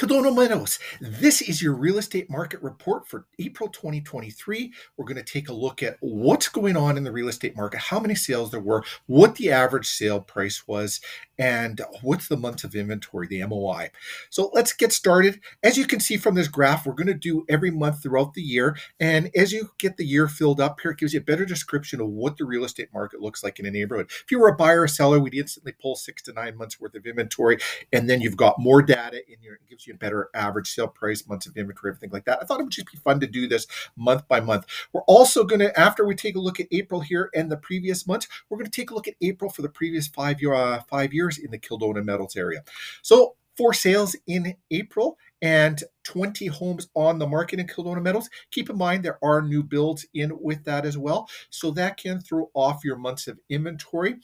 Kildonan Meadows. This is your real estate market report for April 2023. We're going to take a look at what's going on in the real estate market, how many sales there were, what the average sale price was, and what's the months of inventory, the MOI. So let's get started. As you can see from this graph, we're going to do every month throughout the year. And as you get the year filled up here, it gives you a better description of what the real estate market looks like in a neighborhood. If you were a buyer or seller, we'd instantly pull six to nine months worth of inventory, and then you've got more data in your, it gives you a better average sale price, months of inventory, everything like that. I thought it would just be fun to do this month by month. We're also going to, after we take a look at April here and the previous months, we're going to take a look at April for the previous five year uh, five years in the Kildonan Meadows area. So for sales in April and 20 homes on the market in Kildonan Meadows. Keep in mind there are new builds in with that as well. So that can throw off your months of inventory.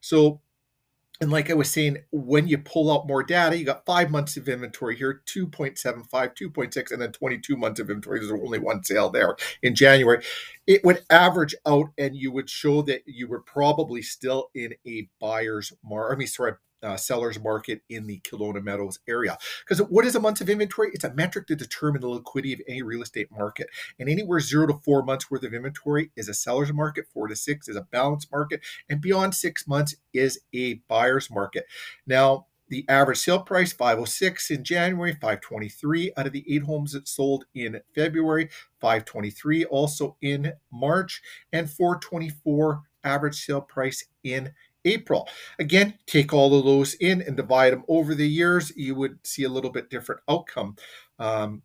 So and like I was saying, when you pull out more data, you got five months of inventory here 2.75, 2.6, and then 22 months of inventory. There's only one sale there in January. It would average out, and you would show that you were probably still in a buyer's market. I mean, sorry, uh, seller's market in the Kildonan Meadows area. Because what is a month of inventory? It's a metric to determine the liquidity of any real estate market. And anywhere zero to four months worth of inventory is a seller's market, four to six is a balanced market, and beyond six months is a buyer's market. Now, the average sale price 506 in January, 523 out of the eight homes that sold in February, 523 also in March, and 424 average sale price in April. Again, take all of those in and divide them over the years, you would see a little bit different outcome. Um,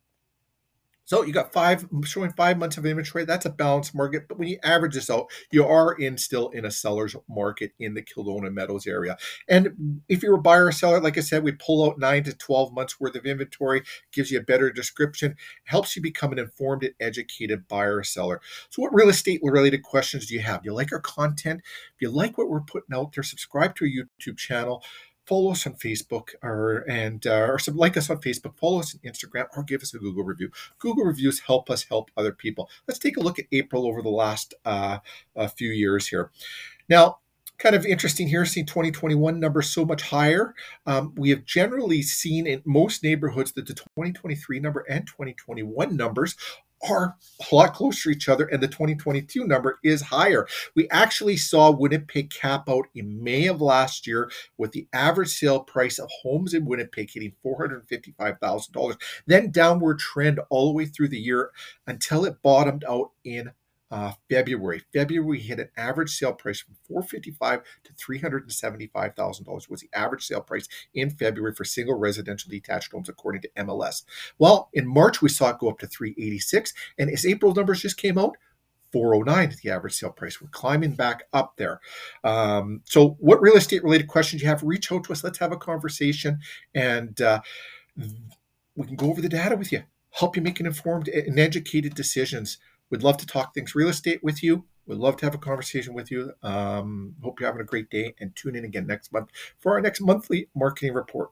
so you got five showing five months of inventory. That's a balanced market, but when you average this out, you are in still in a seller's market in the Kildonan Meadows area. And if you're a buyer or seller, like I said, we pull out nine to twelve months worth of inventory, gives you a better description, helps you become an informed and educated buyer or seller. So, what real estate related questions do you have? Do you like our content? If you like what we're putting out there, subscribe to our YouTube channel follow us on Facebook or and uh, or some, like us on Facebook, follow us on Instagram, or give us a Google review. Google reviews help us help other people. Let's take a look at April over the last uh, few years here. Now, kind of interesting here, seeing 2021 numbers so much higher. Um, we have generally seen in most neighborhoods that the 2023 number and 2021 numbers are a lot closer to each other, and the 2022 number is higher. We actually saw Winnipeg cap out in May of last year with the average sale price of homes in Winnipeg hitting $455,000, then downward trend all the way through the year until it bottomed out in uh, February. February hit an average sale price from 455 to $375,000 was the average sale price in February for single residential detached homes according to MLS. Well, in March we saw it go up to 386 and as April numbers just came out, 409 is the average sale price. We're climbing back up there. Um, so, what real estate related questions you have, reach out to us. Let's have a conversation and uh, we can go over the data with you, help you make an informed and educated decisions We'd love to talk things real estate with you. We'd love to have a conversation with you. Um, hope you're having a great day and tune in again next month for our next monthly marketing report.